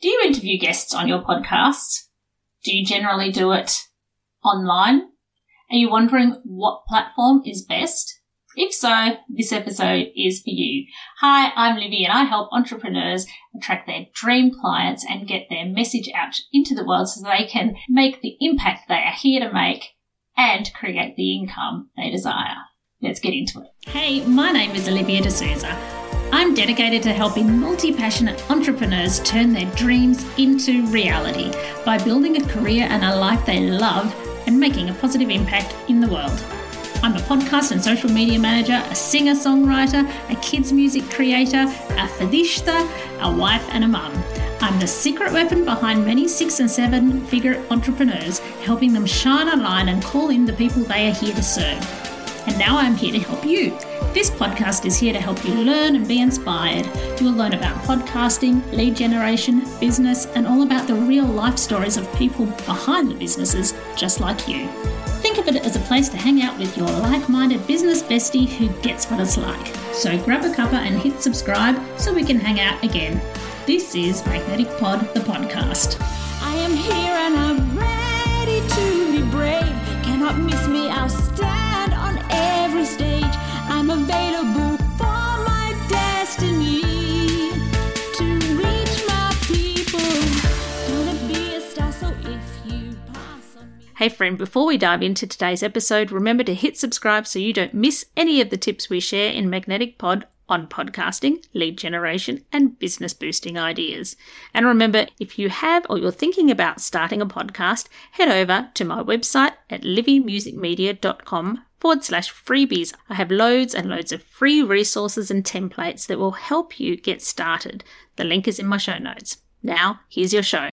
Do you interview guests on your podcast? Do you generally do it online? Are you wondering what platform is best? If so, this episode is for you. Hi, I'm Livvi and I help entrepreneurs attract their dream clients and get their message out into the world so they can make the impact they are here to make and create the income they desire. Let's get into it. Hey, my name is Olivia de Sousa. I'm dedicated to helping multi passionate entrepreneurs turn their dreams into reality by building a career and a life they love and making a positive impact in the world. I'm a podcast and social media manager, a singer songwriter, a kids music creator, a fadishta, a wife, and a mum. I'm the secret weapon behind many six and seven figure entrepreneurs, helping them shine a line and call in the people they are here to serve. And now I'm here to help you. This podcast is here to help you learn and be inspired. You'll learn about podcasting, lead generation, business, and all about the real life stories of people behind the businesses just like you. Think of it as a place to hang out with your like minded business bestie who gets what it's like. So grab a cuppa and hit subscribe so we can hang out again. This is Magnetic Pod, the podcast. I am here and I'm ready to be brave. Cannot miss me, I'll on every stage. I'm available. Hey, friend, before we dive into today's episode, remember to hit subscribe so you don't miss any of the tips we share in Magnetic Pod on podcasting, lead generation, and business boosting ideas. And remember, if you have or you're thinking about starting a podcast, head over to my website at livvimusicmedia.com forward slash freebies. I have loads and loads of free resources and templates that will help you get started. The link is in my show notes. Now, here's your show.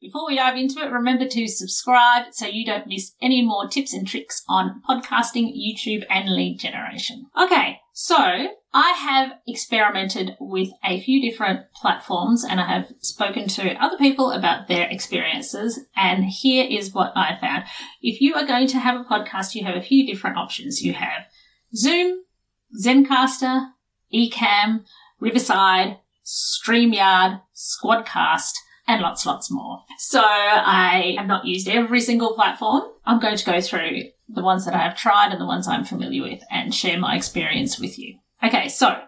Before we dive into it, remember to subscribe so you don't miss any more tips and tricks on podcasting, YouTube, and lead generation. Okay, so I have experimented with a few different platforms and I have spoken to other people about their experiences. And here is what I found. If you are going to have a podcast, you have a few different options. You have Zoom, Zencastr, Ecamm, Riverside, StreamYard, Squadcast, and lots, lots more. So I have not used every single platform. I'm going to go through the ones that I have tried and the ones I'm familiar with and share my experience with you. Okay, so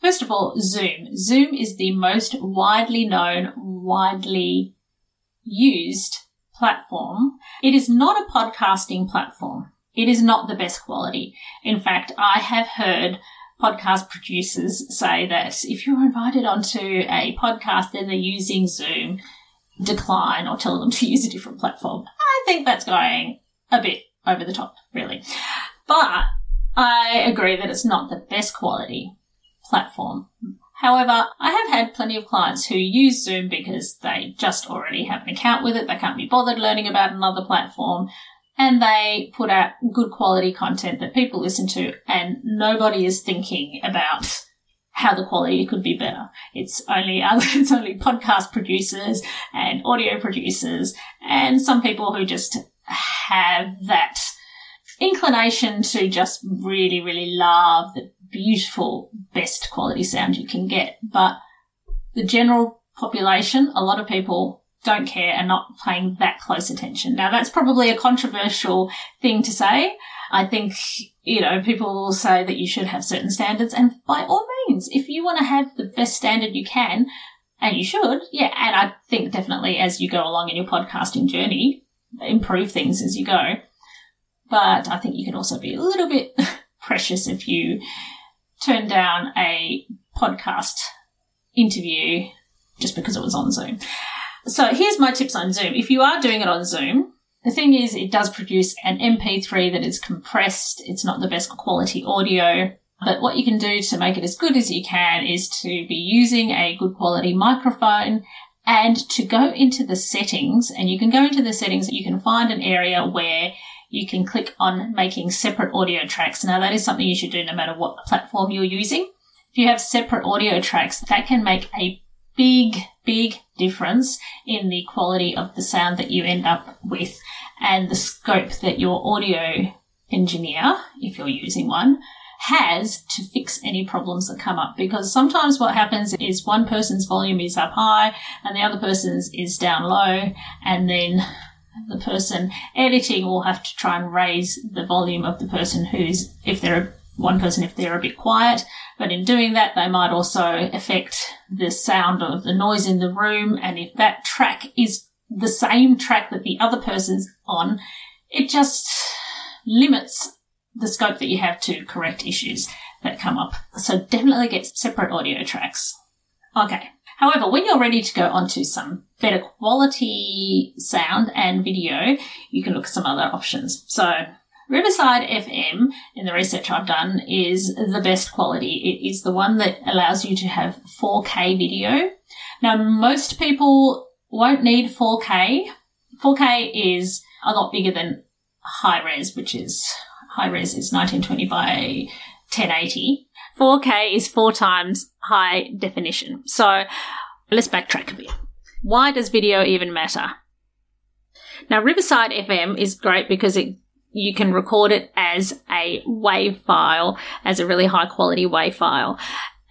first of all, Zoom. Zoom is the most widely known, widely used platform. It is not a podcasting platform. It is not the best quality. In fact, I have heard podcast producers say that if you're invited onto a podcast and they're using Zoom, decline or tell them to use a different platform. I think that's going a bit over the top, really. But I agree that it's not the best quality platform. However, I have had plenty of clients who use Zoom because they just already have an account with it. They can't be bothered learning about another platform and they put out good quality content that people listen to and nobody is thinking about how the quality could be better. It's only it's only podcast producers and audio producers and some people who just have that inclination to just really really love the beautiful best quality sound you can get. But the general population, a lot of people don't care and not paying that close attention. Now that's probably a controversial thing to say. I think, you know, people will say that you should have certain standards and by all means, if you want to have the best standard you can, and you should, yeah, and I think definitely as you go along in your podcasting journey, improve things as you go. But I think you can also be a little bit precious if you turn down a podcast interview just because it was on Zoom. So here's my tips on Zoom. If you are doing it on Zoom, the thing is it does produce an MP3 that is compressed. It's not the best quality audio. But what you can do to make it as good as you can is to be using a good quality microphone and to go into the settings and you can go into the settings, you can find an area where you can click on making separate audio tracks. Now that is something you should do no matter what platform you're using. If you have separate audio tracks, that can make a big, big difference in the quality of the sound that you end up with and the scope that your audio engineer, if you're using one, has to fix any problems that come up. Because sometimes what happens is one person's volume is up high and the other person's is down low and then the person editing will have to try and raise the volume of the person who's if they're one person if they're a bit quiet. But in doing that they might also affect the sound of the noise in the room. And if that track is the same track that the other person's on it just limits the scope that you have to correct issues that come up. So definitely get separate audio tracks. Okay. However, when you're ready to go onto some better quality sound and video, you can look at some other options. So Riverside FM, in the research I've done, is the best quality. It is the one that allows you to have 4K video. Now, most people won't need 4K. 4K is a lot bigger than high res, which is high res is 1920 by 1080. 4K is four times high definition. So let's backtrack a bit. Why does video even matter? Now, Riverside FM is great because it you can record it as a WAV file, as a really high quality WAV file.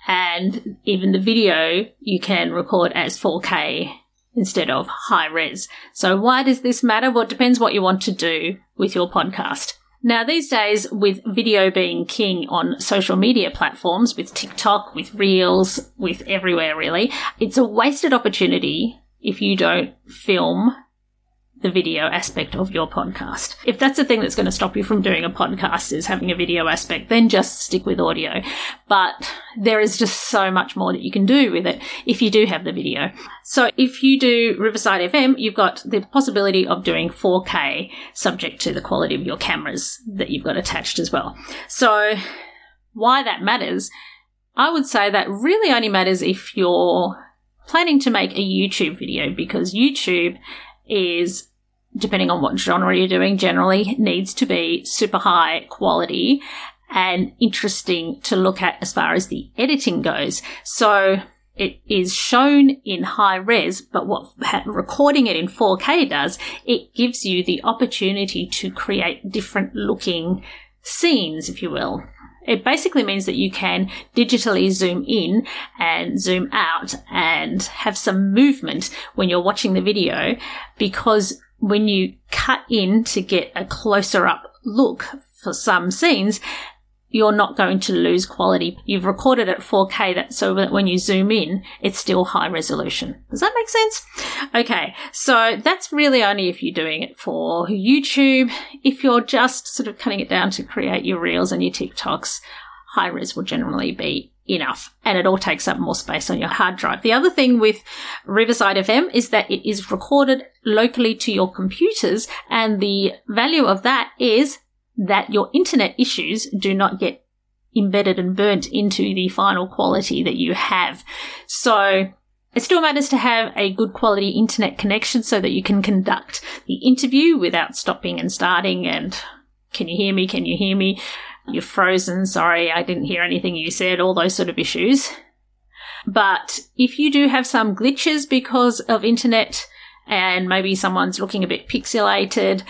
And even the video you can record as 4K instead of high res. So why does this matter? Well, it depends what you want to do with your podcast. Now, these days, with video being king on social media platforms, with TikTok, with Reels, with everywhere really, it's a wasted opportunity if you don't film the video aspect of your podcast. If that's the thing that's going to stop you from doing a podcast is having a video aspect, then just stick with audio. But there is just so much more that you can do with it if you do have the video. So if you do Riverside FM, you've got the possibility of doing 4K subject to the quality of your cameras that you've got attached as well. So why that matters, I would say that really only matters if you're planning to make a YouTube video because YouTube is depending on what genre you're doing, generally needs to be super high quality and interesting to look at as far as the editing goes. So it is shown in high res, but what recording it in 4K does, it gives you the opportunity to create different looking scenes, if you will. It basically means that you can digitally zoom in and zoom out and have some movement when you're watching the video because when you cut in to get a closer up look for some scenes, you're not going to lose quality. You've recorded at 4K that so that when you zoom in, it's still high resolution. Does that make sense? Okay. So that's really only if you're doing it for YouTube. If you're just sort of cutting it down to create your reels and your TikToks, high res will generally be enough and it all takes up more space on your hard drive. The other thing with Riverside FM is that it is recorded locally to your computers and the value of that is that your internet issues do not get embedded and burnt into the final quality that you have. So it still matters to have a good quality internet connection so that you can conduct the interview without stopping and starting and can you hear me? Can you hear me? You're frozen. Sorry, I didn't hear anything you said. All those sort of issues. But if you do have some glitches because of internet and maybe someone's looking a bit pixelated,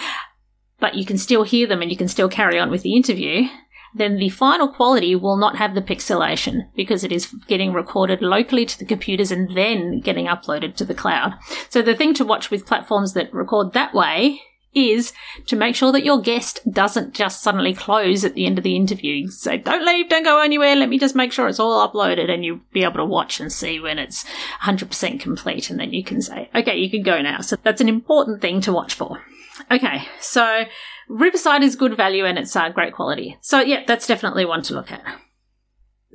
but you can still hear them and you can still carry on with the interview, then the final quality will not have the pixelation because it is getting recorded locally to the computers and then getting uploaded to the cloud. So the thing to watch with platforms that record that way is to make sure that your guest doesn't just suddenly close at the end of the interview. So don't leave, don't go anywhere. Let me just make sure it's all uploaded and you'll be able to watch and see when it's 100% complete. And then you can say, okay, you can go now. So that's an important thing to watch for. Okay. So Riverside is good value and it's uh, great quality. So yeah, that's definitely one to look at.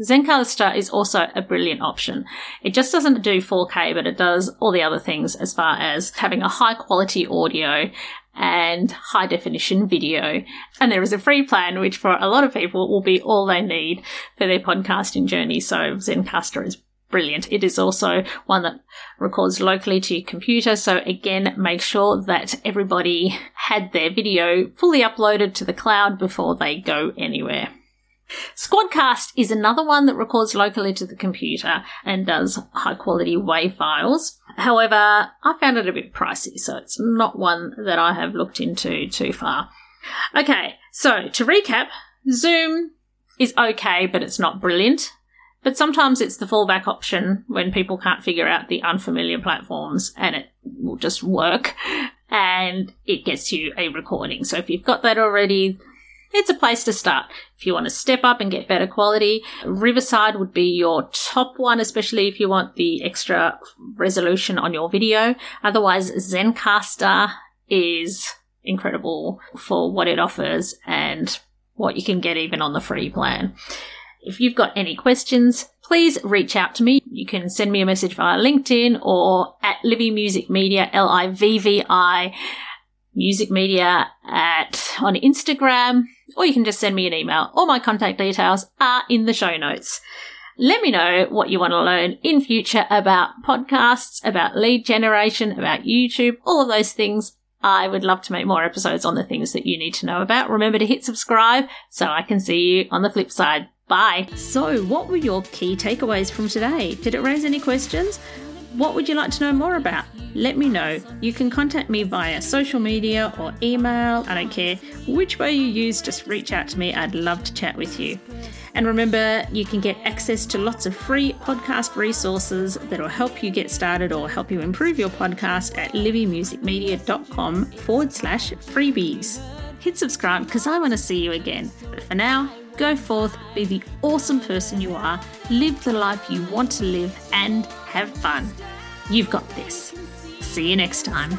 Zencastr is also a brilliant option. It just doesn't do 4K, but it does all the other things as far as having a high quality audio and high definition video. And there is a free plan, which for a lot of people will be all they need for their podcasting journey. So Zencastr is brilliant. It is also one that records locally to your computer. So again, make sure that everybody had their video fully uploaded to the cloud before they go anywhere. Squadcast is another one that records locally to the computer and does high quality WAV files. However, I found it a bit pricey, so it's not one that I have looked into too far. Okay, so to recap, Zoom is okay, but it's not brilliant. But sometimes it's the fallback option when people can't figure out the unfamiliar platforms and it will just work and it gets you a recording. So if you've got that already, it's a place to start. If you want to step up and get better quality, Riverside would be your top one, especially if you want the extra resolution on your video. Otherwise, Zencastr is incredible for what it offers and what you can get even on the free plan. If you've got any questions, please reach out to me. You can send me a message via LinkedIn or at Livvi Music Media, L-I-V-V-I Music Media at on Instagram, or you can just send me an email. All my contact details are in the show notes. Let me know what you want to learn in future about podcasts, about lead generation, about YouTube, all of those things. I would love to make more episodes on the things that you need to know about. Remember to hit subscribe so I can see you on the flip side. Bye. So, what were your key takeaways from today? Did it raise any questions? What would you like to know more about? Let me know. You can contact me via social media or email. I don't care which way you use, just reach out to me. I'd love to chat with you. And remember, you can get access to lots of free podcast resources that will help you get started or help you improve your podcast at livvimusicmedia.com forward slash freebies. Hit subscribe because I want to see you again. But for now, go forth, be the awesome person you are, live the life you want to live, and have fun. You've got this. See you next time.